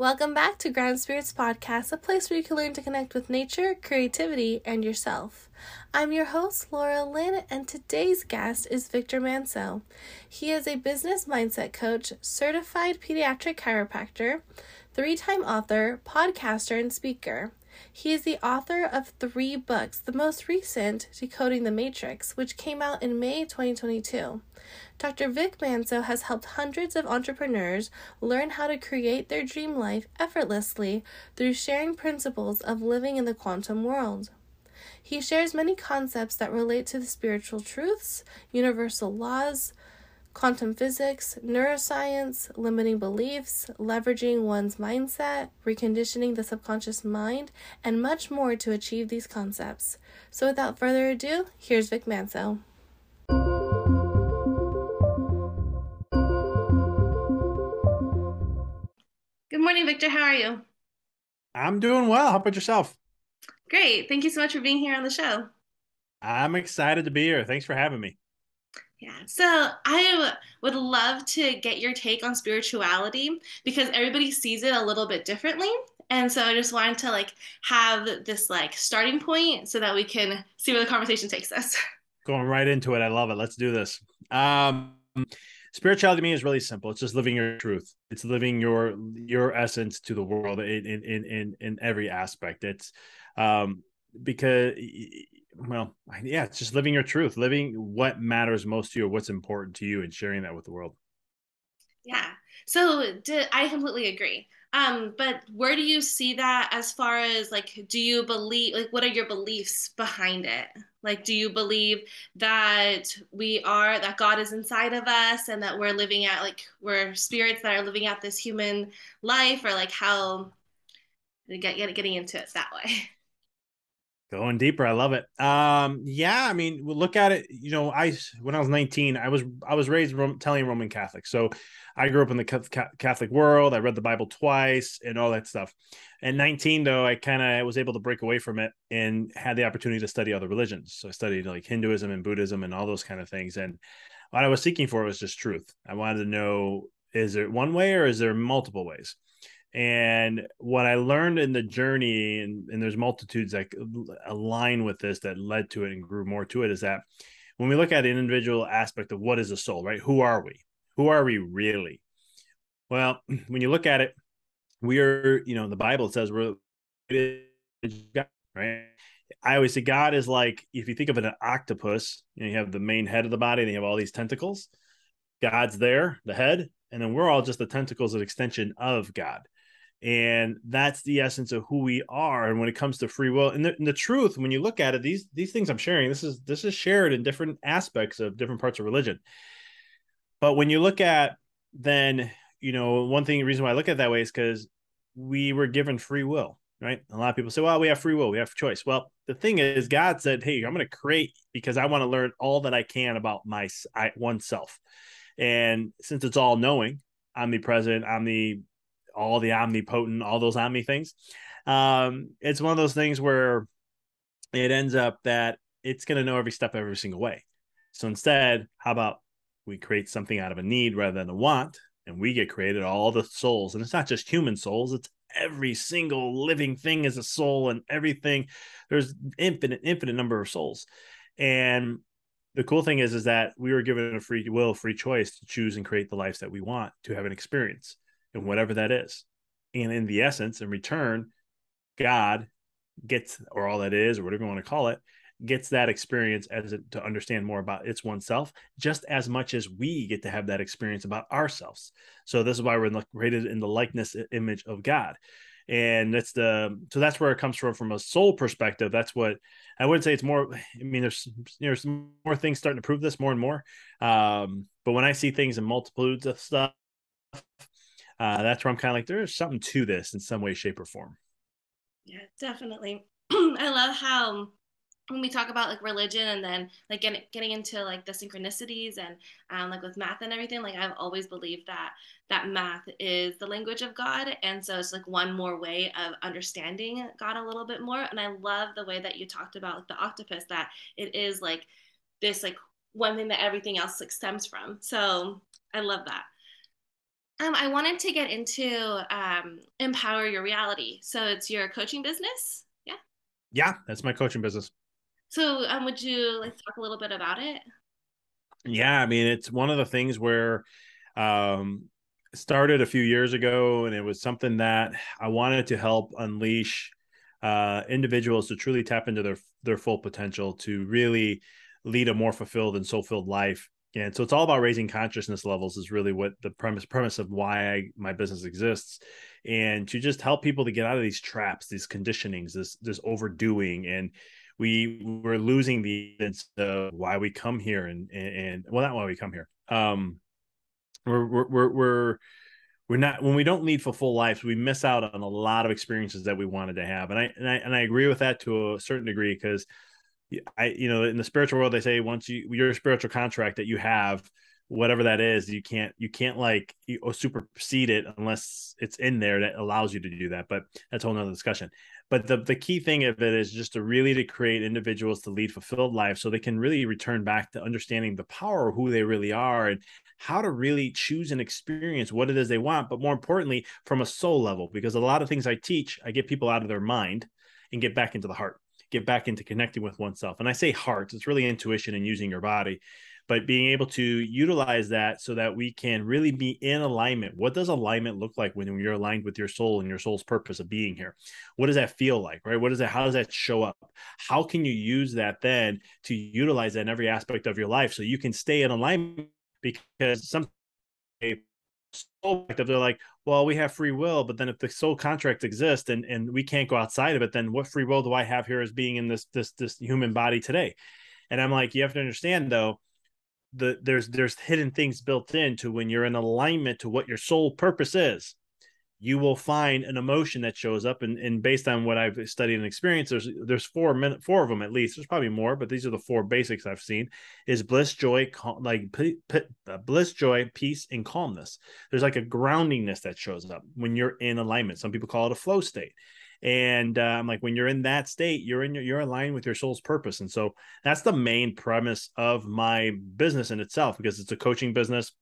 Welcome back to Grounded Spirits Podcast, a place where you can learn to connect with nature, creativity, and yourself. I'm your host, Laura Lynn, and today's guest is Victor Manzo. He is a business mindset coach, certified pediatric chiropractor, three time author, podcaster, and speaker. He is the author of three books, the most recent, Decoding the Matrix, which came out in May 2022. Dr. Vic Manzo has helped hundreds of entrepreneurs learn how to create their dream life effortlessly through sharing principles of living in the quantum world. He shares many concepts that relate to the spiritual truths, universal laws, quantum physics, neuroscience, limiting beliefs, leveraging one's mindset, reconditioning the subconscious mind, and much more to achieve these concepts. So, without further ado, here's Vic Manzo. Good morning, Victor. How are you? I'm doing well. How about yourself? Great. Thank you so much for being here on the show. I'm excited to be here. Thanks for having me. Yeah. So I would love to get your take on spirituality because everybody sees it a little bit differently. And so I just wanted to like have this like starting point so that we can see where the conversation takes us. Going right into it. I love it. Let's do this. Um spirituality to me is really simple. It's just living your truth. It's living your your essence to the world in in in in every aspect. It's um because well, yeah, it's just living your truth, living what matters most to you, what's important to you, and sharing that with the world. Yeah. So I completely agree. Um, but where do you see that as far as like, do you believe, like, what are your beliefs behind it? Like, do you believe that we are, that God is inside of us and that we're living at, like, we're spirits that are living out this human life or like how, get, get getting into it that way? Going deeper, I love it. Um, yeah, I mean, look at it. You know, I when I was 19, I was I was raised Italian Roman Catholic, so I grew up in the Catholic world. I read the Bible twice and all that stuff. At 19, though, I kind of was able to break away from it and had the opportunity to study other religions. So I studied like Hinduism and Buddhism and all those kind of things. And what I was seeking for was just truth. I wanted to know: is there one way or is there multiple ways? And what I learned in the journey, and, and there's multitudes that align with this that led to it and grew more to it, is that when we look at an individual aspect of what is a soul, right? Who are we? Who are we really? Well, when you look at it, we are, you know, the Bible says we're God, right? I always say God is like if you think of an octopus, you, know, you have the main head of the body, and you have all these tentacles. God's there, the head, and then we're all just the tentacles, an extension of God and that's the essence of who we are and when it comes to free will. And the, and the, truth when you look at it these these things i'm sharing this is this is shared in different aspects of different parts of religion. But when you look at then you know one thing reason why i look at that way is because we were given free will right? A lot of people say well we have free will we have choice. Well the thing is god said hey i'm going to create because i want to learn all that i can about my I, oneself. And since it's all knowing omnipresent omni all the omnipotent, all those omni things. Um, it's one of those things where it ends up that it's going to know every step every single way. So instead, how about we create something out of a need rather than a want, and we get created all the souls, and it's not just human souls; it's every single living thing is a soul, and everything. There's infinite, infinite number of souls, and the cool thing is, is that we were given a free will, free choice to choose and create the lives that we want to have an experience and whatever that is. And in the essence, in return, God gets, or all that is, or whatever you want to call it, gets that experience as it, to understand more about its oneself, just as much as we get to have that experience about ourselves. So this is why we're created in the likeness image of God. And that's the so that's where it comes from from a soul perspective. That's what I wouldn't say. It's more. I mean, there's there's more things starting to prove this more and more. Um, but when I see things in multitudes of stuff, uh, that's where I'm kind of like, there's something to this in some way, shape, or form. Yeah, definitely. I love how when we talk about like religion and then like getting getting into like the synchronicities and um, like with math and everything, like I've always believed that that math is the language of God, and so it's like one more way of understanding God a little bit more. And I love the way that you talked about like the octopus that it is like this like one thing that everything else like stems from. So I love that. Um, I wanted to get into um, empower your reality. So it's your coaching business. Yeah. Yeah, that's my coaching business. So um, would you like to talk a little bit about it? Yeah, I mean, it's one of the things where um started a few years ago and it was something that I wanted to help unleash uh individuals to truly tap into their their full potential to really lead a more fulfilled and soul filled life. And so it's all about raising consciousness levels is really what the premise premise of why I, my business exists, and to just help people to get out of these traps, these conditionings, this this overdoing, and we we're losing the sense of why we come here, and and, and well, not why we come here. Um, we're we're we're, we're we're not when we don't lead for full lives we miss out on a lot of experiences that we wanted to have and i and i, and I agree with that to a certain degree because I, you know, in the spiritual world, they say once you your spiritual contract that you have, whatever that is, you can't you can't like you, supersede it unless it's in there that allows you to do that. But that's a whole nother discussion. But the the key thing of it is just to really to create individuals to lead fulfilled lives, so they can really return back to understanding the power of who they really are and how to really choose and experience what it is they want. But more importantly, from a soul level, because a lot of things I teach, I get people out of their mind and get back into the heart get back into connecting with oneself. And I say heart, it's really intuition and using your body, but being able to utilize that so that we can really be in alignment. What does alignment look like when you're aligned with your soul and your soul's purpose of being here? What does that feel like, right? What is that? How does that show up? How can you use that then to utilize that in every aspect of your life so you can stay in alignment? Because some they're like well we have free will but then if the soul contract exists and and we can't go outside of it then what free will do i have here as being in this this this human body today? And i'm like you have to understand though the there's there's hidden things built into when you're in alignment to what your soul purpose is you will find an emotion that shows up and, and based on what i've studied and experienced there's there's four minute four of them at least there's probably more but these are the four basics i've seen is bliss joy cal- like p- p- uh, bliss joy peace and calmness. There's like a groundingness that shows up when you're in alignment. Some people call it a flow state. And I'm like when you're in that state you're in your, you're aligned with your soul's purpose. And so that's the main premise of my business in itself because it's a coaching business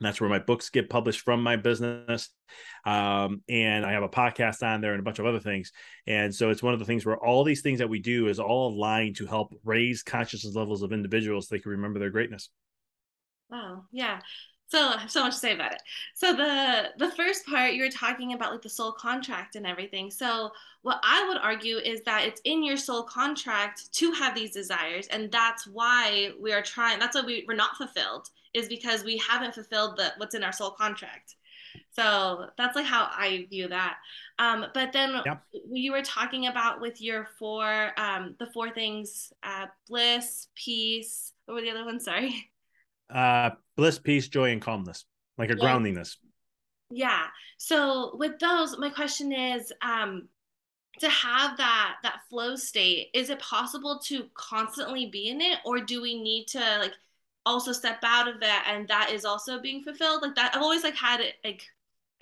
that's where my books get published from my business. Um, and I have a podcast on there and a bunch of other things. And so it's one of the things where all these things that we do is all aligned to help raise consciousness levels of individuals so they can remember their greatness. Wow. Yeah. So I have so much to say about it. So the the first part you were talking about like the soul contract and everything. So what I would argue is that it's in your soul contract to have these desires, and that's why we are trying. That's why we, we're not fulfilled is because we haven't fulfilled the what's in our soul contract. So that's like how I view that. Um, but then yep. you were talking about with your four, um, the four things: uh, bliss, peace. What were the other ones? Sorry. Uh, bliss, peace, joy, and calmness, like a yeah. groundingness. Yeah. So with those, my question is, um, to have that that flow state, is it possible to constantly be in it, or do we need to like also step out of that and that is also being fulfilled. Like that i've always like had it like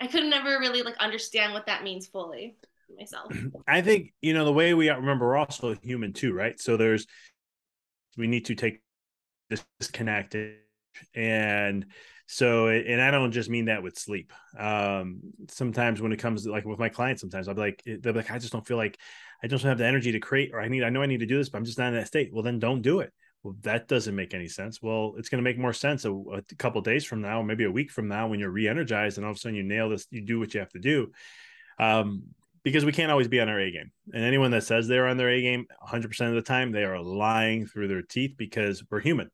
i could never really like understand what that means fully myself. I think you know the way we remember we're also human too right? So there's we need to take this disconnect and so and i don't just mean that with sleep. Um sometimes when it comes to like with my clients sometimes i'll be like they're like i just don't feel like i just don't have the energy to create or i need i know i need to do this but i'm just not in that state. Well then don't do it well, that doesn't make any sense. Well, it's going to make more sense a, a couple days from now, maybe a week from now, when you're re-energized and all of a sudden you nail this, you do what you have to do. Um, because we can't always be on our A game. And anyone that says they're on their A game 100% of the time, they are lying through their teeth because we're human.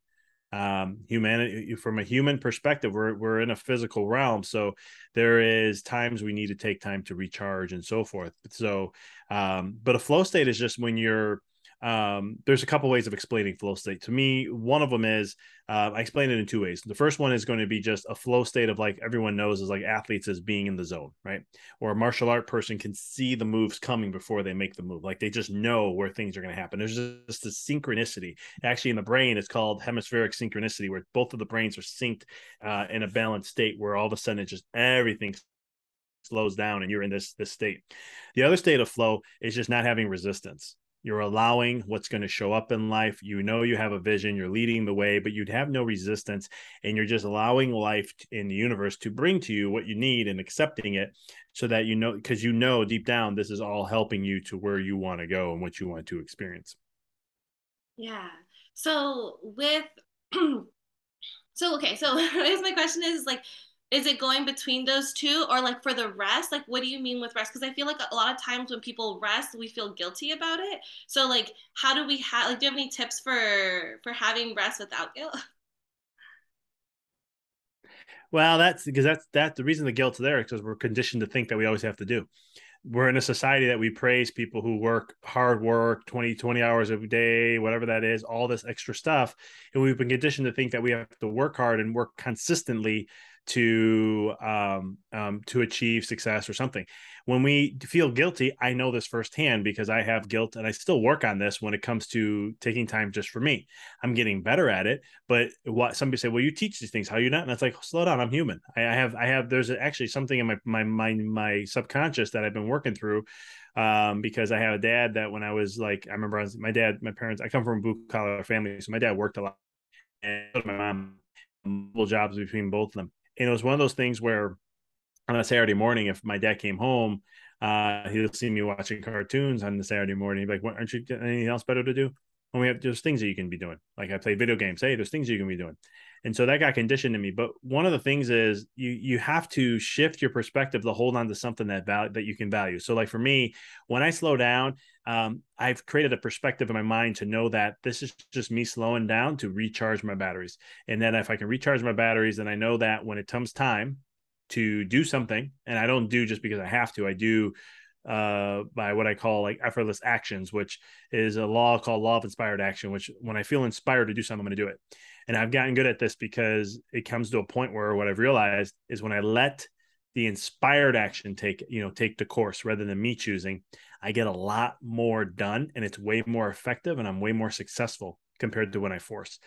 Um, humanity, from a human perspective, we're, we're in a physical realm. So there is times we need to take time to recharge and so forth. So, um, but a flow state is just when you're um, there's a couple ways of explaining flow state. To me, one of them is uh, I explain it in two ways. The first one is going to be just a flow state of like everyone knows is like athletes as being in the zone, right? Or a martial art person can see the moves coming before they make the move. Like they just know where things are going to happen. There's just a synchronicity. Actually, in the brain, it's called hemispheric synchronicity, where both of the brains are synced uh, in a balanced state, where all of a sudden it just everything slows down and you're in this this state. The other state of flow is just not having resistance You're allowing what's going to show up in life. You know you have a vision, you're leading the way, but you'd have no resistance. And you're just allowing life in the universe to bring to you what you need and accepting it so that you know, because you know deep down, this is all helping you to where you want to go and what you want to experience. Yeah. So with, so, okay. So I guess my question is like, is it going between those two or like for the rest? Like what do you mean with rest? Because i feel like a lot of times when people rest we feel guilty about it. So like how do we have like do you have any tips for for having rest without guilt? Well that's because that's that's the reason the guilt's there because we're conditioned to think that we always have to do. We're in a society that we praise people who work hard work 20 20 hours a day whatever that is all this extra stuff and we've been conditioned to think that we have to work hard and work consistently to um, um, to achieve success or something. When we feel guilty, I know this firsthand because I have guilt and I still work on this when it comes to taking time just for me. I'm getting better at it, but what somebody say, well, you teach these things, how you not? And it's like, slow down, I'm human. I, I have I have there's actually something in my my my my subconscious that I've been working through um, because I have a dad that when I was like, I remember I was, my dad, my parents, I come from a blue collar family, so my dad worked a lot, and my mom multiple jobs between both of them and it was one of those things where on a Saturday morning, if my dad came home, uh, he'll see me watching cartoons on the Saturday morning. He'd be like, "What? Aren't you anything else better to do?" And we have there's things that you can be doing. Like I play video games. Hey, there's things you can be doing. And so that got conditioned to me. But one of the things is you you have to shift your perspective to hold on to something that value that you can value. So like for me, when I slow down, um, I've created a perspective in my mind to know that this is just me slowing down to recharge my batteries. And then if I can recharge my batteries, then I know that when it comes time to do something, and I don't do just because I have to, I do uh, by what I call like effortless actions, which is a law called law of inspired action, which when I feel inspired to do something, I'm going to do it. And I've gotten good at this because it comes to a point where what I've realized is when I let the inspired action take, you know, take the course rather than me choosing, I get a lot more done and it's way more effective and I'm way more successful compared to when I force.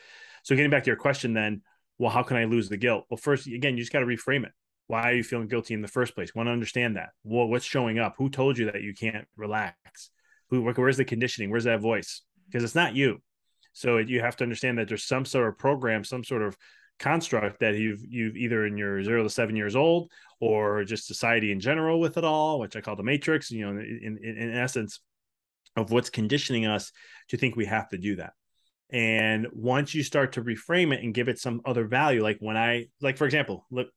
So getting back to your question then, well, how can I lose the guilt? Well, first, again, you just got to reframe it why are you feeling guilty in the first place? Want to understand that. Well, what's showing up? Who told you that you can't relax? Who? Where's the conditioning? Where's that voice? Because it's not you. So you have to understand that there's some sort of program, some sort of construct that you've you've either in your zero to seven years old or just society in general with it all, which I call the matrix. You know, in in, in essence, of what's conditioning us to think we have to do that. And once you start to reframe it and give it some other value, like when I, like for example, look,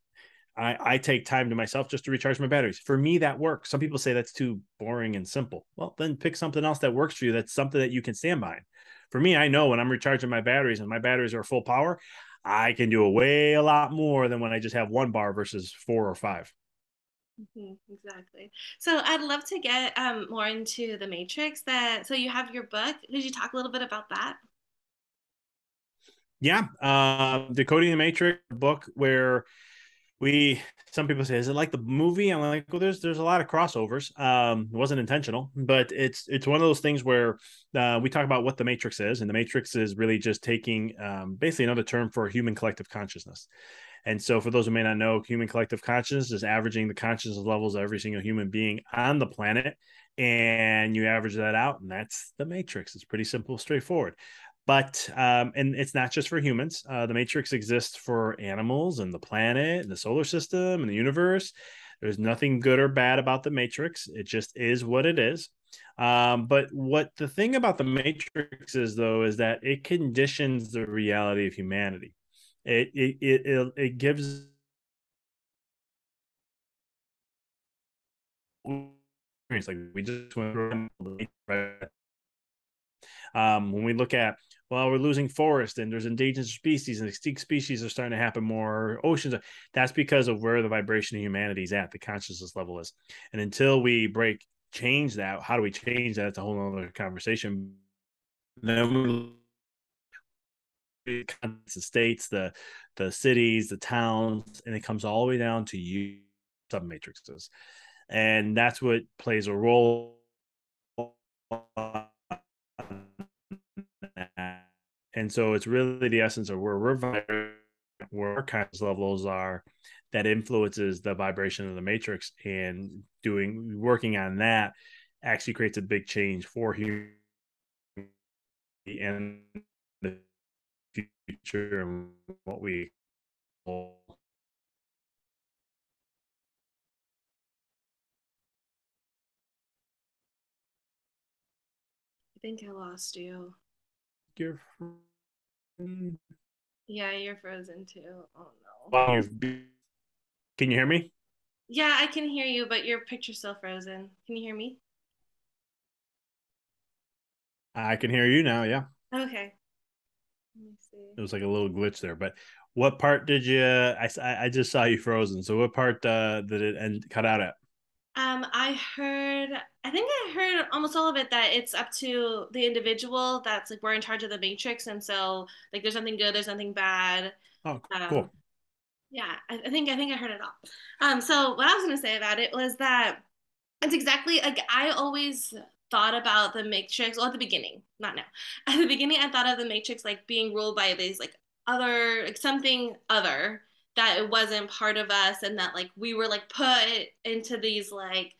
I, I take time to myself just to recharge my batteries. For me, that works. Some people say that's too boring and simple. Well, then pick something else that works for you. That's something that you can stand behind. For me, I know when I'm recharging my batteries and my batteries are full power, I can do a way a lot more than when I just have one bar versus four or 5 mm-hmm, exactly. So I'd love to get um, more into the Matrix. That so you have your book. Could you talk a little bit about that? Yeah, uh, decoding the Matrix book where we some people say is it like the movie? I'm like well there's there's a lot of crossovers. Um it wasn't intentional but it's it's one of those things where uh, we talk about what the matrix is and the matrix is really just taking um, basically another term for human collective consciousness. And so for those who may not know human collective consciousness is averaging the consciousness levels of every single human being on the planet and you average that out and that's the matrix. It's pretty simple straightforward but um, and it's not just for humans. Uh, the matrix exists for animals and the planet and the solar system and the universe. There's nothing good or bad about the matrix. It just is what it is. Um, but what the thing about the matrix is though is that it conditions the reality of humanity. It it it, it, gives like we just went um, when we look at well, we're losing forest and there's endangered species and extinct species are starting to happen more. Oceans, that's because of where the vibration of humanity is at, the consciousness level is. And until we break, change that, how do we change that? It's a whole other conversation. Then we the states, the the cities, the towns, and it comes all the way down to you sub matrices. And that's what plays a role and so it's really the essence of where we're vibrating, where our conscious levels are that influences the vibration of the matrix and doing working on that actually creates a big change for human and the future and what we I think I lost you. You're yeah, you're frozen too. Oh no. Can you hear me? Yeah, I can hear you, but your picture's still frozen. Can you hear me? I can hear you now. Yeah. Okay. Let me see. It was like a little glitch there, but what part did you? I I just saw you frozen. So what part uh, did it end cut out at? Um, I heard. I think I heard almost all of it that it's up to the individual. That's like we're in charge of the matrix, and so like there's nothing good, there's nothing bad. Oh, um, cool. Yeah, I, I think I think I heard it all. Um, so what I was gonna say about it was that it's exactly like I always thought about the matrix well at the beginning not now at the beginning i thought of the matrix like being ruled by these like other like something other that it wasn't part of us and that like we were like put into these like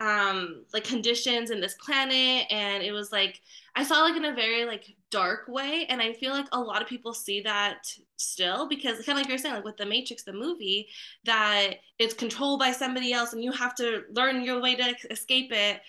um like conditions in this planet. And it was like i saw like in a very like dark way. And i feel like a lot of people see that still because kind of like you're saying like with the matrix the movie that it's controlled by somebody else and you have to learn your way to escape it.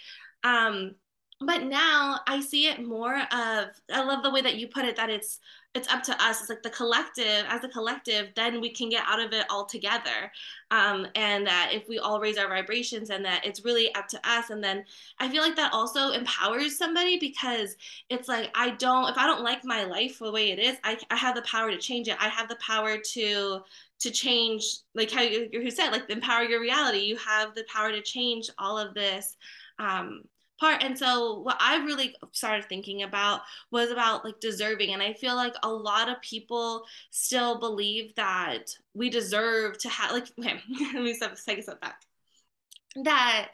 Um but now i see it more of i love the way that you put it that it's it's up to us. It's like the collective, as a collective, then we can get out of it all together. Um, and that if we all raise our vibrations and that it's really up to us. And then I feel like that also empowers somebody because it's like, I don't, if I don't like my life the way it is, I, I have the power to change it. I have the power to, to change, like how you, you said, like empower your reality. You have the power to change all of this. Um, part and so what i really started thinking about was about like deserving and i feel like a lot of people still believe that we deserve to have like okay, let me step, take a step back. That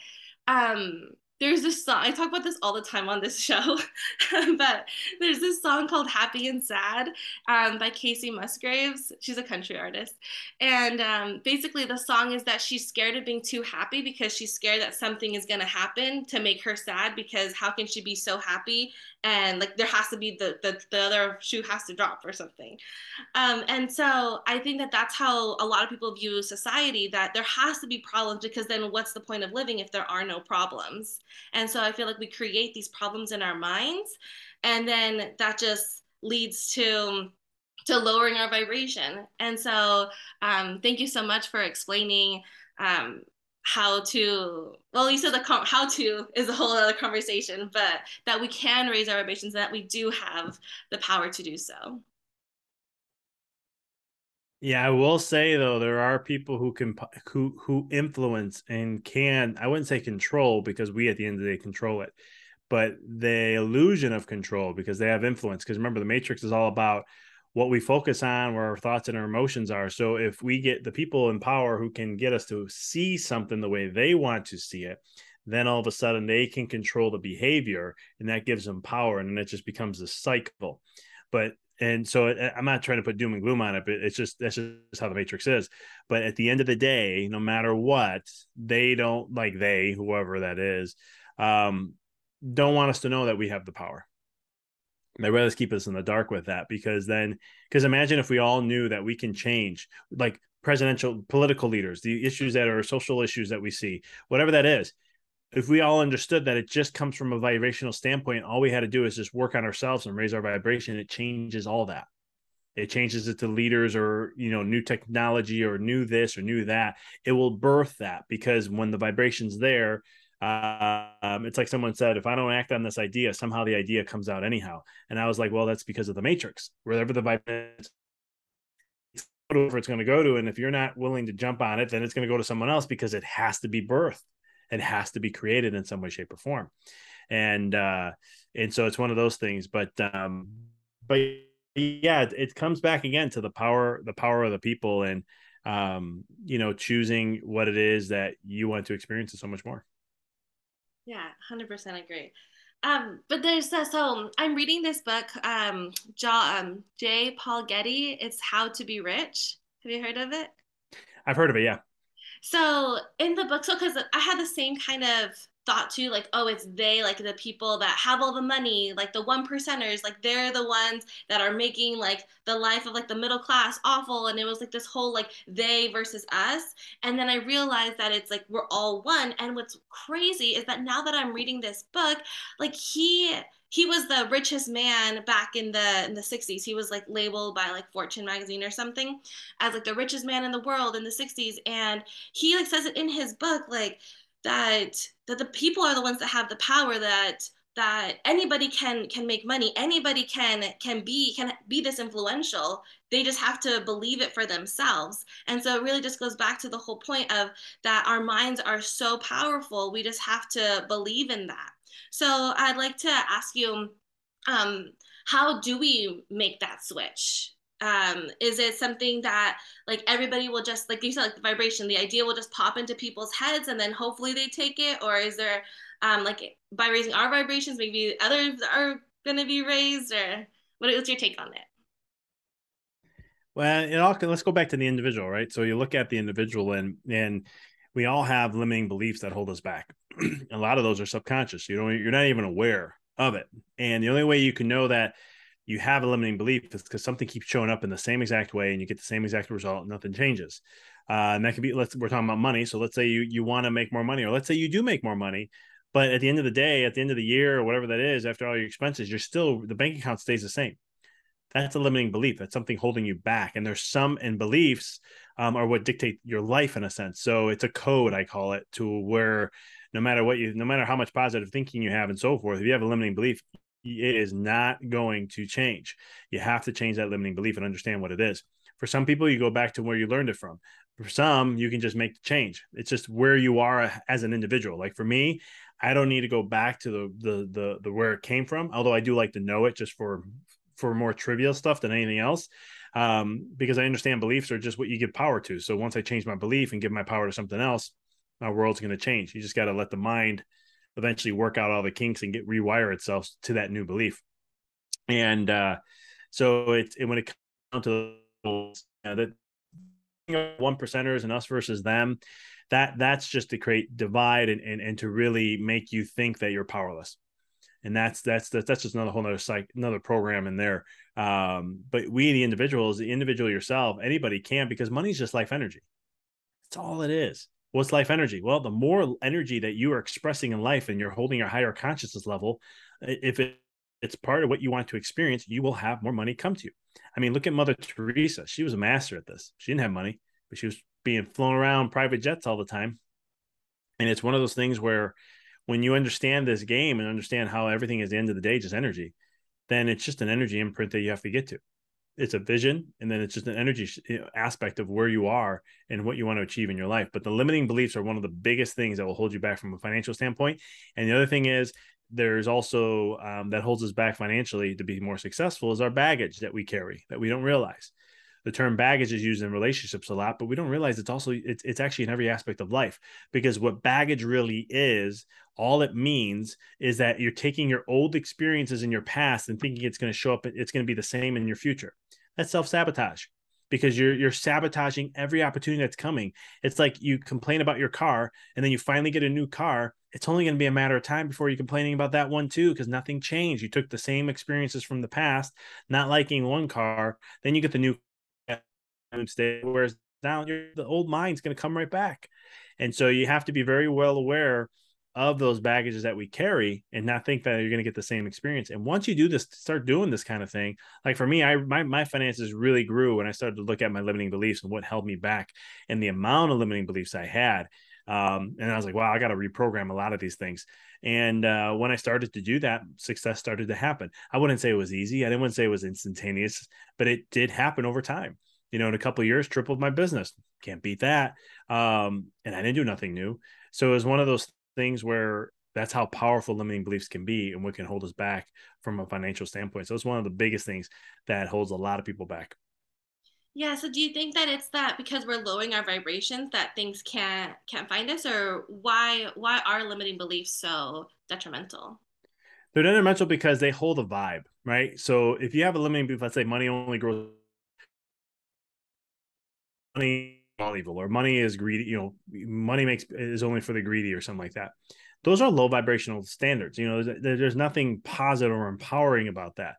um there's this song i talk about this all the time on this show but there's this song called happy and sad um, by Kacey Musgraves. She's a country artist. And um, basically the song is that she's scared of being too happy because she's scared that something is going to happen to make her sad because how can she be so happy and like there has to be the the, the other shoe has to drop or something. Um, and so i think that that's how a lot of people view society that there has to be problems because then what's the point of living if there are no problems? And so i feel like we create these problems in our minds and then that just leads to to lowering our vibration. And so um, thank you so much for explaining um, how to well you said the com- how to is a whole other conversation but that we can raise our vibrations that we do have the power to do so. Yeah i will say though there are people who can who who influence and can i wouldn't say control because we at the end of the day control it but the illusion of control because they have influence because remember the matrix is all about what we focus on, where our thoughts and our emotions are. So if we get the people in power who can get us to see something the way they want to see it, then all of a sudden they can control the behavior and that gives them power and then it just becomes a cycle. But and so I'm not trying to put doom and gloom on it, but it's just that's just how the matrix is. But at the end of the day, no matter what, they don't like they, whoever that is, um, don't want us to know that we have the power they rather keep us in the dark with that because then because imagine if we all knew that we can change like presidential political leaders the issues that are social issues that we see whatever that is. If we all understood that it just comes from a vibrational standpoint all we had to do is just work on ourselves and raise our vibration it changes all that. It changes it to leaders or you know new technology or new this or new that. It will birth that because when the vibration's there um, it's like someone said, if I don't act on this idea, somehow the idea comes out anyhow. And I was like, well, that's because of the matrix. Wherever the vibration it's going to go to, and if you're not willing to jump on it, then it's going to go to someone else because it has to be birthed. It has to be created in some way, shape, or form. And uh, and so it's one of those things. But um, but yeah, it, it comes back again to the power, the power of the people, and um, you know, choosing what it is that you want to experience, and so much more. Yeah, 100% agree. Um, but there's uh, so I'm reading this book, um, J. um, J. Paul Getty. It's How to Be Rich. Have you heard of it? I've heard of it. Yeah. So in the book, so because I had the same kind of thought too like oh it's they like the people that have all the money like the one percenters like they're the ones that are making like the life of like the middle class awful. And it was like this whole like they versus us. And then i realized that it's like we're all one. And what's crazy is that now that i'm reading this book like he he was the richest man back in the in the 60s he was like labeled by like fortune magazine or something as like the richest man in the world in the 60s and he like says it in his book like that that the people are the ones that have the power that that anybody can can make money. Anybody can can be can be this influential. They just have to believe it for themselves. And so it really just goes back to the whole point of that our minds are so powerful we just have to believe in that. So i'd like to ask you um, how do we make that switch um, is it something that like everybody will just like you said like the vibration the idea will just pop into people's heads and then hopefully they take it? Or is there um, like by raising our vibrations maybe others are going to be raised? Or what, what's your take on that well it all can let's go back to the individual right? So you look at the individual and and we all have limiting beliefs that hold us back. A lot of those are subconscious. You know you're not even aware of it. And the only way you can know that you have a limiting belief because something keeps showing up in the same exact way and you get the same exact result nothing changes. Uh, and that could be let's we're talking about money. So let's say you you want to make more money or let's say you do make more money but at the end of the day at the end of the year or whatever that is after all your expenses you're still the bank account stays the same. That's a limiting belief. That's something holding you back. And there's some and beliefs um, are what dictate your life in a sense. So it's a code i call it to where no matter what you no matter how much positive thinking you have and so forth if you have a limiting belief it is not going to change. You have to change that limiting belief and understand what it is. For some people, you go back to where you learned it from. For some, you can just make the change. It's just where you are as an individual. Like for me, I don't need to go back to the the the, the where it came from. Although I do like to know it just for for more trivial stuff than anything else. Um, because I understand beliefs are just what you give power to. So once I change my belief and give my power to something else, my world's going to change. You just got to let the mind eventually work out all the kinks and get rewire itself to that new belief. And uh, so it's when it comes to you know, the one percenters and us versus them, that that's just to create divide and, and and to really make you think that you're powerless. And that's that's that's, that's just another whole other psych another program in there. Um, but we the individuals, the individual yourself, anybody can because money's just life energy. That's all it is. What's life energy? Well, the more energy that you are expressing in life and you're holding your higher consciousness level, if it, it's part of what you want to experience, you will have more money come to you. I mean, look at Mother Teresa. She was a master at this. She didn't have money, but she was being flown around private jets all the time. And it's one of those things where when you understand this game and understand how everything is the end of the day, just energy, then it's just an energy imprint that you have to get to it's a vision and then it's just an energy aspect of where you are and what you want to achieve in your life. But the limiting beliefs are one of the biggest things that will hold you back from a financial standpoint. And the other thing is there's also um, that holds us back financially to be more successful is our baggage that we carry that we don't realize the term baggage is used in relationships a lot but we don't realize it's also it's, it's actually in every aspect of life because what baggage really is all it means is that you're taking your old experiences in your past and thinking it's going to show up it's going to be the same in your future. That's self-sabotage because you're you're sabotaging every opportunity that's coming. It's like you complain about your car and then you finally get a new car. It's only going to be a matter of time before you're complaining about that one too because nothing changed. You took the same experiences from the past not liking one car then you get the new state whereas now the old mind's going to come right back and so you have to be very well aware of those baggages that we carry and not think that you're going to get the same experience. And once you do this, start doing this kind of thing, like for me, I my my finances really grew when I started to look at my limiting beliefs and what held me back and the amount of limiting beliefs I had. Um, and I was like, wow, I got to reprogram a lot of these things. And uh, when I started to do that, success started to happen. I wouldn't say it was easy. I didn't want to say it was instantaneous, but it did happen over time. You know, in a couple of years, tripled my business. Can't beat that. Um, and I didn't do nothing new. So it was one of those things where that's how powerful limiting beliefs can be and what can hold us back from a financial standpoint. So it's one of the biggest things that holds a lot of people back. Yeah. So do you think that it's that because we're lowering our vibrations that things can't can't find us, or why why are limiting beliefs so detrimental? They're detrimental because they hold a vibe, right? So if you have a limiting belief, let's say money only grows money all evil or money is greedy you know money makes is only for the greedy or something like that those are low vibrational standards. You know, there's, there's nothing positive or empowering about that.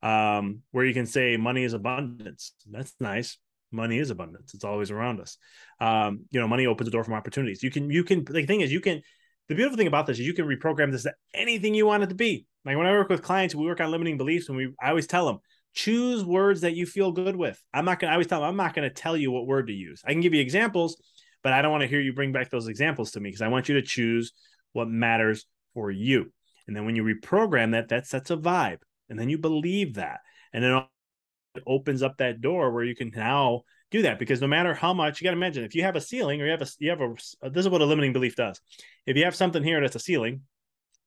Um, where you can say money is abundance. That's nice. Money is abundance. It's always around us. Um, you know, money opens the door from opportunities. You can, you can, the thing is, you can, the beautiful thing about this is you can reprogram this to anything you want it to be. Like when I work with clients, we work on limiting beliefs, and we I always tell them choose words that you feel good with. I'm not gonna. I always tell them I'm not gonna tell you what word to use. I can give you examples, but I don't want to hear you bring back those examples to me because I want you to choose what matters for you. And then when you reprogram that, that sets a vibe, and then you believe that, and then it opens up that door where you can now do that because no matter how much you got to imagine if you have a ceiling or you have a you have a uh, this is what a limiting belief does if you have something here that's a ceiling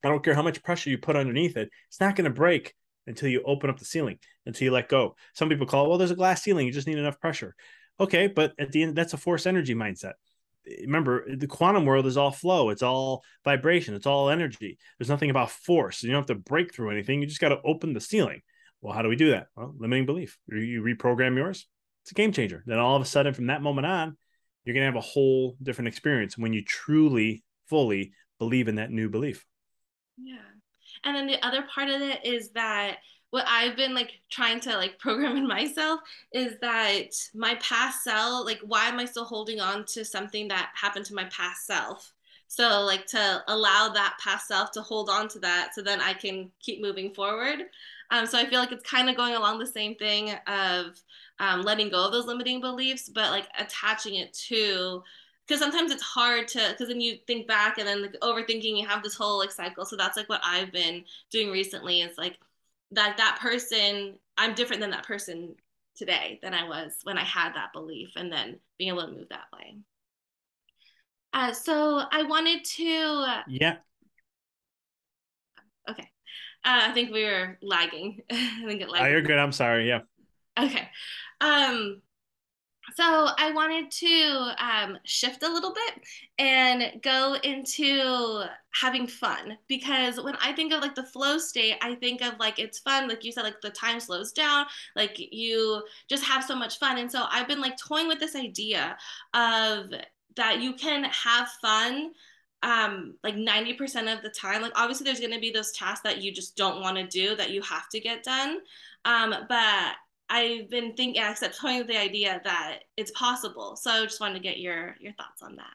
i don't care how much pressure you put underneath it it's not going to break until you open up the ceiling until you let go. Some people call it, well there's a glass ceiling you just need enough pressure. Okay but at the end that's a force energy mindset. Remember the quantum world is all flow it's all vibration it's all energy. There's nothing about force you don't have to break through anything you just got to open the ceiling. Well how do we do that? Well limiting belief. You reprogram yours it's a game changer. Then all of a sudden, from that moment on, you're going to have a whole different experience when you truly, fully believe in that new belief. Yeah. And then the other part of it is that what I've been like trying to like program in myself is that my past self, like, why am I still holding on to something that happened to my past self? So, like, to allow that past self to hold on to that so then I can keep moving forward. Um, so, I feel like it's kind of going along the same thing of um, letting go of those limiting beliefs, but like attaching it to because sometimes it's hard to because then you think back and then like, overthinking you have this whole like cycle. So that's like what i've been doing recently is like that that person i'm different than that person today than i was when i had that belief and then being able to move that way. Uh, so i wanted to yeah. Okay. Uh, i think we were lagging. I think it lagged. Oh, you're good. I'm sorry. Yeah. Okay. Um, so I wanted to um, shift a little bit and go into having fun because when I think of like the flow state, I think of like it's fun, like you said, like the time slows down, like you just have so much fun. And so I've been like toying with this idea of that you can have fun um like 90% of the time like obviously there's going to be those tasks that you just don't want to do that you have to get done um but I've been thinking, except toying with the idea that it's possible. So I just wanted to get your your thoughts on that.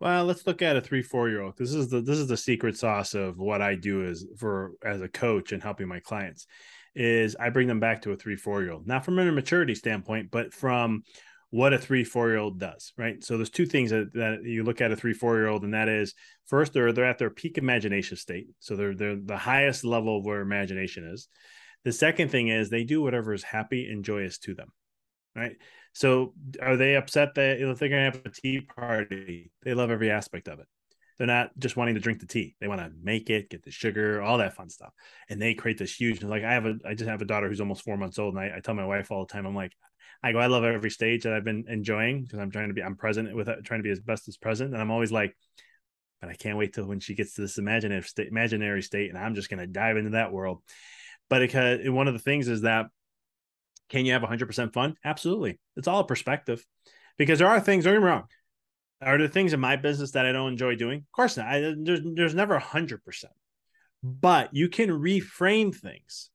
Well, let's look at a three, four year old. This is the this is the secret sauce of what I do as for as a coach and helping my clients. Is I bring them back to a three, four year old, not from a maturity standpoint, but from what a three, four year old does, right? So there's two things that, that you look at a three, four year old, and that is first they're they're at their peak imagination state. So they're they're the highest level where imagination is. The second thing is they do whatever is happy and joyous to them. Right. So are they upset that they're going to have a tea party? They love every aspect of it. They're not just wanting to drink the tea. They want to make it, get the sugar, all that fun stuff. And they create this huge, like I have a, I just have a daughter who's almost four months old. And I, I tell my wife all the time, I'm like, I go, I love every stage that I've been enjoying because I'm trying to be, I'm present with trying to be as best as present. And I'm always like, but I can't wait till when she gets to this imaginary state, imaginary state, and I'm just going to dive into that world. But it, one of the things is that can you have 100% fun? Absolutely. It's all a perspective because there are things, don't get me wrong. Are there things in my business that I don't enjoy doing? Of course not. I, there's, there's never 100%. But you can reframe things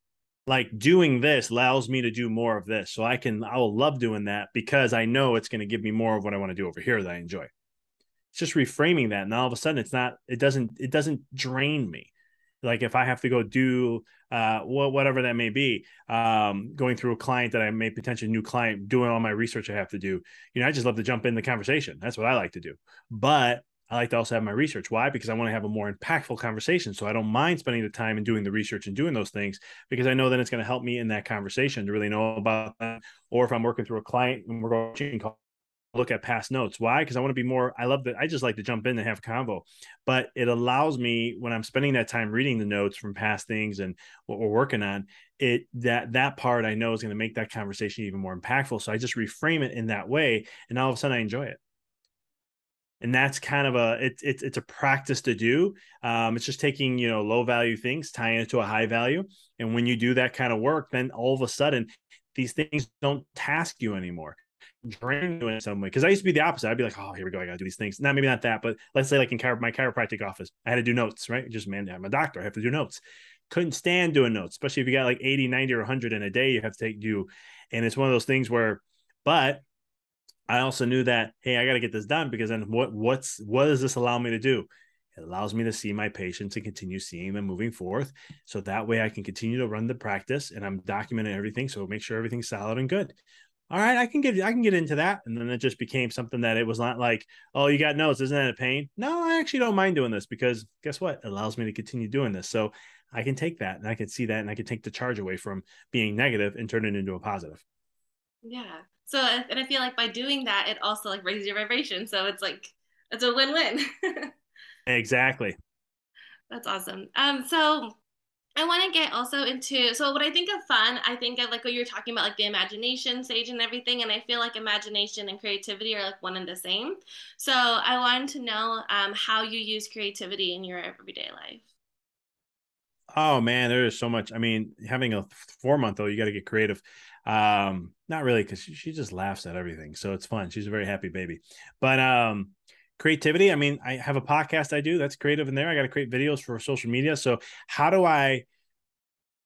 like doing this allows me to do more of this. So I can, I will love doing that because I know it's going to give me more of what I want to do over here that I enjoy. It's just reframing that. And all of a sudden it's not, it doesn't, it doesn't drain me like if I have to go do uh, whatever that may be, um, going through a client that I may potentially new client, doing all my research I have to do, you know, I just love to jump in the conversation. That's what I like to do. But I like to also have my research. Why? Because I want to have a more impactful conversation. So I don't mind spending the time and doing the research and doing those things because I know that it's going to help me in that conversation to really know about that. Or if I'm working through a client and we're going look at past notes. Why? Because I want to be more. I love that. I just like to jump in and have a convo, but it allows me when I'm spending that time reading the notes from past things and what we're working on. It that that part I know is going to make that conversation even more impactful. So I just reframe it in that way, and all of a sudden I enjoy it. And that's kind of a it's it's it's a practice to do. Um, it's just taking you know low value things, tying it to a high value, and when you do that kind of work, then all of a sudden these things don't task you anymore drain you in some way. Because I used to be the opposite. I'd be like, oh, here we go. I got to do these things. Not maybe not that, but let's say like in chiro- my chiropractic office, I had to do notes, right? Just man, I'm a doctor. I have to do notes. Couldn't stand doing notes, especially if you got like 80, 90, or 100 in a day, you have to take do. And it's one of those things where, but I also knew that, hey, I got to get this done because then what what's what does this allow me to do? It allows me to see my patients and continue seeing them moving forth. So that way I can continue to run the practice and I'm documenting everything. So make sure everything's solid and good. All right, I can get I can get into that. And then it just became something that it was not like, oh, you got notes, isn't that a pain? No, I actually don't mind doing this because guess what? It allows me to continue doing this. So I can take that and I can see that and I can take the charge away from being negative and turn it into a positive. Yeah. So and I feel like by doing that, it also like raises your vibration. So it's like it's a win-win. exactly. That's awesome. Um, so I want to get also into so what I think of fun, I think of like what you're talking about, like the imagination stage and everything, and I feel like imagination and creativity are like one and the same. So I wanted to know um, how you use creativity in your everyday life. Oh man, there is so much. I mean, having a four month old, you got to get creative. Um, not really, because she, she just laughs at everything, so it's fun. She's a very happy baby, but um, creativity. I mean, I have a podcast I do that's creative in there. I got to create videos for social media. So how do I?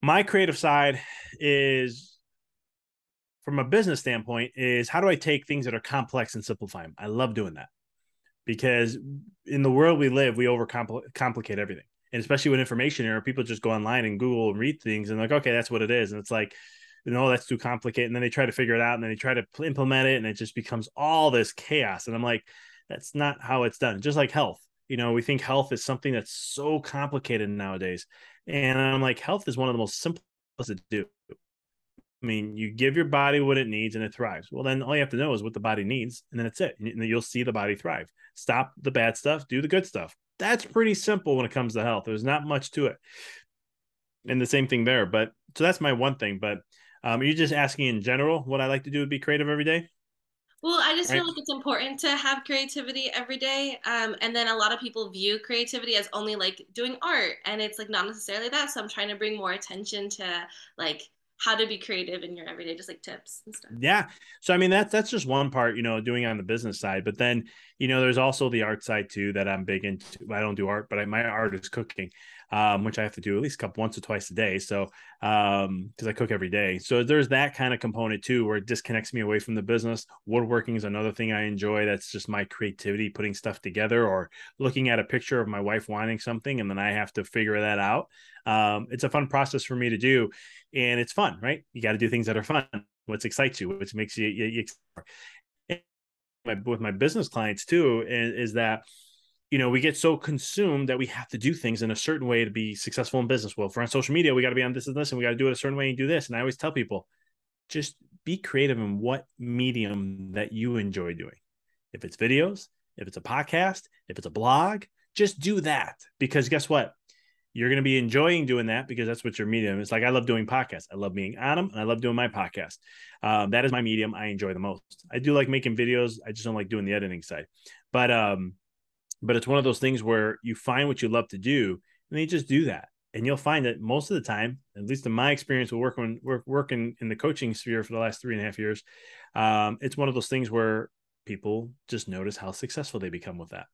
My creative side is from a business standpoint is how do I take things that are complex and simplify them? I love doing that because in the world we live, we overcomplicate everything. And especially with information era, people just go online and Google and read things and like, okay, that's what it is. And it's like, you know, that's too complicated. And then they try to figure it out and then they try to implement it and it just becomes all this chaos. And I'm like, that's not how it's done. Just like health, you know, we think health is something that's so complicated nowadays. And I'm like, health is one of the most simplest to do. I mean, you give your body what it needs and it thrives. Well, then all you have to know is what the body needs, and then it's it. And you'll see the body thrive. Stop the bad stuff, do the good stuff. That's pretty simple when it comes to health. There's not much to it. And the same thing there. But so that's my one thing. But um, are you just asking in general what I like to do to be creative every day? Well, I just right. feel like it's important to have creativity every day. Um, and then a lot of people view creativity as only like doing art, and it's like not necessarily that. So I'm trying to bring more attention to like how to be creative in your everyday, just like tips and stuff. Yeah. So I mean that's that's just one part, you know, doing on the business side. But then, you know, there's also the art side too that I'm big into. I don't do art, but I, my art is cooking um, which I have to do at least couple once or twice a day. So, um, because I cook every day, so there's that kind of component too, where it disconnects me away from the business. Woodworking is another thing I enjoy. That's just my creativity, putting stuff together, or looking at a picture of my wife wanting something, and then I have to figure that out. Um, it's a fun process for me to do, and it's fun, right? You got to do things that are fun. What excites you, which makes you, you, you with my business clients too, is, is that you know, we get so consumed that we have to do things in a certain way to be successful in business. Well, for on social media, we got to be on this and this, and we got to do it a certain way and do this. And I always tell people, just be creative in what medium that you enjoy doing. If it's videos, if it's a podcast, if it's a blog, just do that because guess what? You're going to be enjoying doing that because that's what your medium is. Like I love doing podcasts. I love being on them and I love doing my podcast. Um, that is my medium I enjoy the most. I do like making videos. I just don't like doing the editing side. But um, but it's one of those things where you find what you love to do and you just do that. And you'll find that most of the time at least in my experience with working work, working in the coaching sphere for the last three and a half years um, it's one of those things where people just notice how successful they become with that.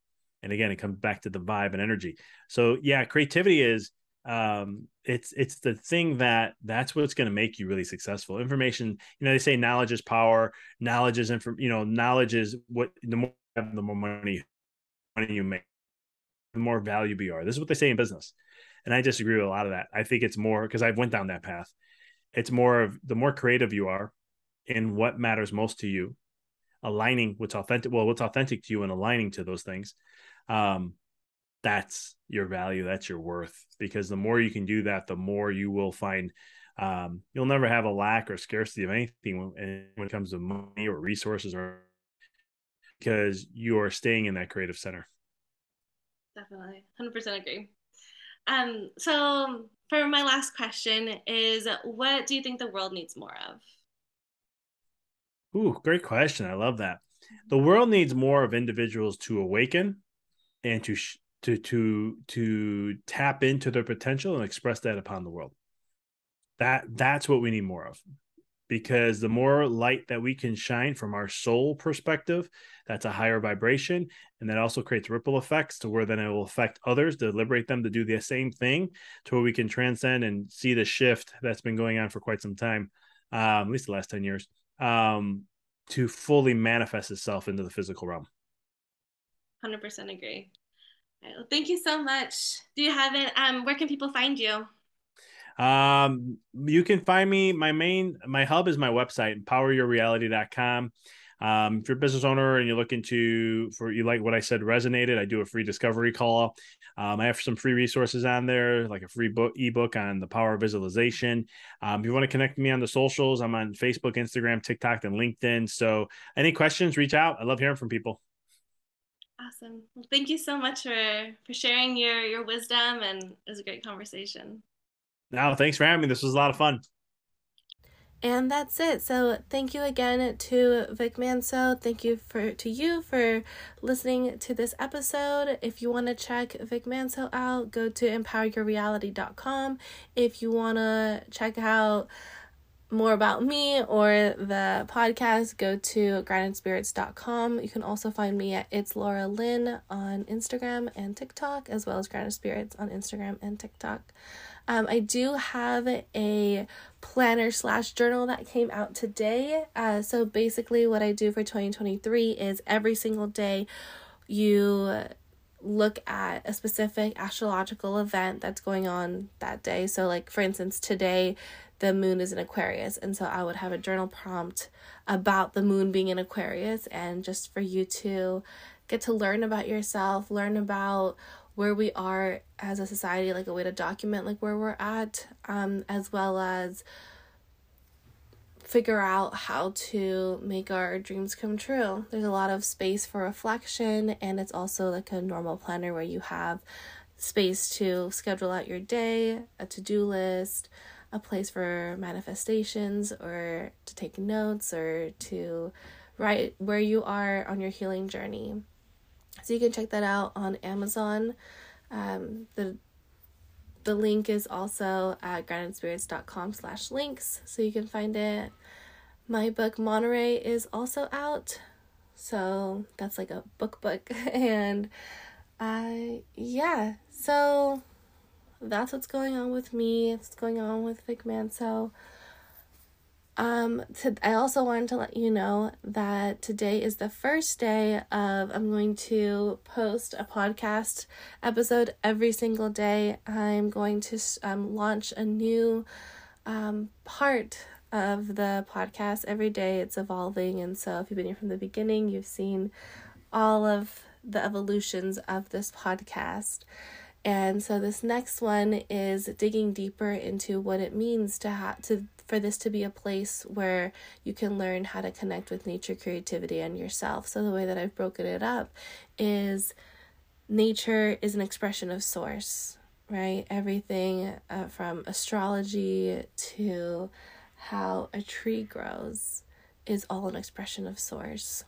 And again it comes back to the vibe and energy. So yeah creativity is um it's it's the thing that that's what's going to make you really successful. Information you know they say knowledge is power knowledge is info you know knowledge is what the more the more money money you make, the more valuable you are. This is what they say in business. And I disagree with a lot of that. I think it's more because I've went down that path. It's more of the more creative you are in what matters most to you, aligning what's authentic, well, what's authentic to you and aligning to those things. Um, that's your value, that's your worth. Because the more you can do that, the more you will find um, you'll never have a lack or scarcity of anything when, when it comes to money or resources or because you are staying in that creative center. Definitely, hundred percent agree. Um, so for my last question is, what do you think the world needs more of? Ooh, great question. I love that. The world needs more of individuals to awaken and to sh- to to to tap into their potential and express that upon the world. That that's what we need more of because the more light that we can shine from our soul perspective, that's a higher vibration. And that also creates ripple effects to where then it will affect others to liberate them to do the same thing to where we can transcend and see the shift that's been going on for quite some time, um, at least the last 10 years, um, to fully manifest itself into the physical realm. 100% agree. Right, well, thank you so much. Do you have it? Um, where can people find you? Um, you can find me. My main, my hub is my website, empoweryourreality.com. Um, if you're a business owner and you're looking to, for you like what I said resonated, I do a free discovery call. Um, I have some free resources on there, like a free book ebook on the power of visualization. Um, if you want to connect me on the socials, I'm on Facebook, Instagram, TikTok, and LinkedIn. So any questions, reach out. I love hearing from people. Awesome. Well, thank you so much for for sharing your your wisdom, and it was a great conversation. No, thanks for having me. This was a lot of fun. And that's it. So thank you again to Vic Manzo. Thank you for to you for listening to this episode. If you want to check Vic Manzo out, go to empoweryourreality.com. If you want to check out more about me or the podcast, go to groundedspirits.com. You can also find me at It's Laura Lynn on Instagram and TikTok, as well as Grounded Spirits on Instagram and TikTok. Um, I do have a planner slash journal that came out today. Uh, so basically, what I do for 2023 is every single day you look at a specific astrological event that's going on that day. So, like for instance, today the moon is in Aquarius, and so I would have a journal prompt about the moon being in Aquarius, and just for you to get to learn about yourself, learn about where we are as a society, like a way to document like where we're at, um, as well as figure out how to make our dreams come true. There's a lot of space for reflection, and it's also like a normal planner where you have space to schedule out your day, a to do list, a place for manifestations, or to take notes, or to write where you are on your healing journey. So you can check that out on Amazon. Um, the the link is also at groundedspirits.com slash links, so you can find it. My book Monterey is also out, so that's like a book book, and uh, yeah, so that's what's going on with me. What's going on with Vic Manzo. Um, to, I also wanted to let you know that today is the first day of I'm going to post a podcast episode every single day. I'm going to um, launch a new um, part of the podcast every day. It's evolving, and so if you've been here from the beginning, you've seen all of the evolutions of this podcast. And so this next one is digging deeper into what it means to have to for this to be a place where you can learn how to connect with nature, creativity, and yourself. So the way that I've broken it up is nature is an expression of source, right? Everything uh, from astrology to how a tree grows is all an expression of source.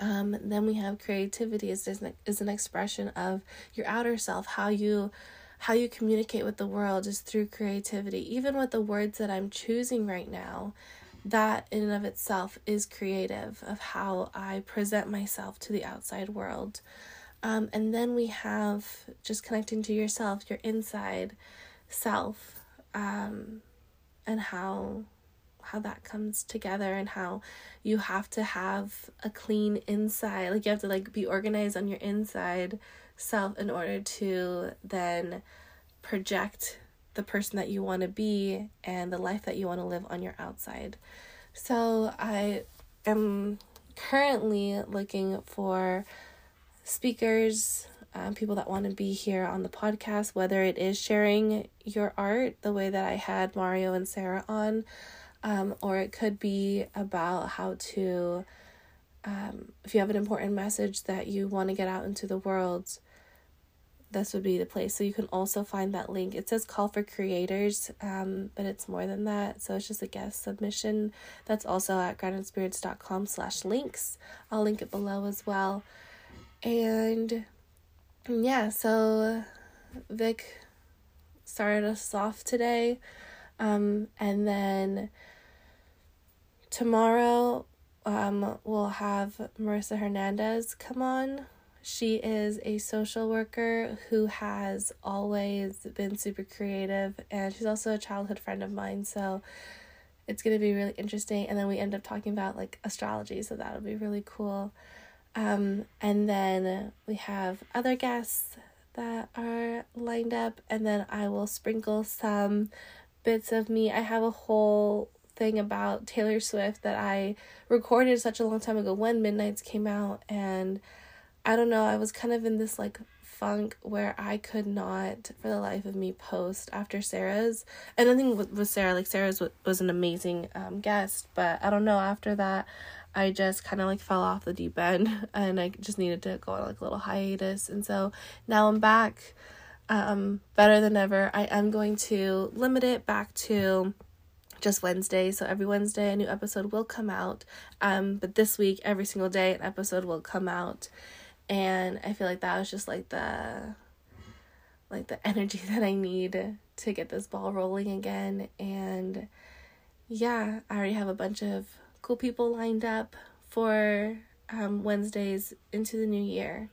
Um, then we have creativity is an, is an expression of your outer self, how you how you communicate with the world is through creativity. Even with the words that I'm choosing right now, that in and of itself is creative of how I present myself to the outside world. Um, and then we have just connecting to yourself, your inside self, um, and how how that comes together and how you have to have a clean inside like you have to like be organized on your inside self in order to then project the person that you want to be and the life that you want to live on your outside. So i am currently looking for speakers um, people that want to be here on the podcast, whether it is sharing your art the way that I had Mario and Sarah on, um, or it could be about how to, um, if you have an important message that you want to get out into the world, this would be the place. So you can also find that link. It says call for creators, um, but it's more than that. So it's just a guest submission. That's also at groundedspirits.com slash links. I'll link it below as well. And yeah, so Vic started us off today. Um, and then tomorrow um, we'll have Marissa Hernandez come on. She is a social worker who has always been super creative, and she's also a childhood friend of mine. So it's going to be really interesting. And then we end up talking about like astrology, so that'll be really cool. Um, and then we have other guests that are lined up, and then I will sprinkle some bits of me. I have a whole thing about Taylor Swift that I recorded such a long time ago when Midnights came out, and I don't know, I was kind of in this like funk where I could not, for the life of me, post after Sarah's. And I think with, with Sarah, like Sarah's was, was an amazing um, guest, but I don't know, after that, I just kind of like fell off the deep end and I just needed to go on like a little hiatus. And so now I'm back um, better than ever. I am going to limit it back to just Wednesday. So every Wednesday a new episode will come out. Um, but this week every single day an episode will come out and I feel like that was just like the like the energy that I need to get this ball rolling again and yeah, I already have a bunch of cool people lined up for um, Wednesdays into the new year.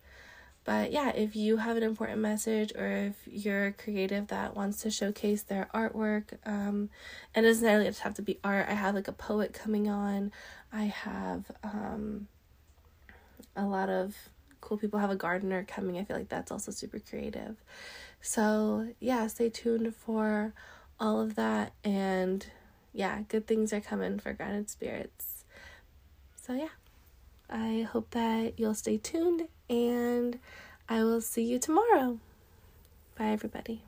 But yeah, if you have an important message or if you're a creative that wants to showcase their artwork, um, and it doesn't necessarily just have to be art. I have like a poet coming on. I have um, a lot of cool people have a gardener coming. I feel like that's also super creative. So, yeah, stay tuned for all of that. And yeah, good things are coming for Grounded Spirits. So, yeah, I hope that you'll stay tuned and I will see you tomorrow. Bye, everybody.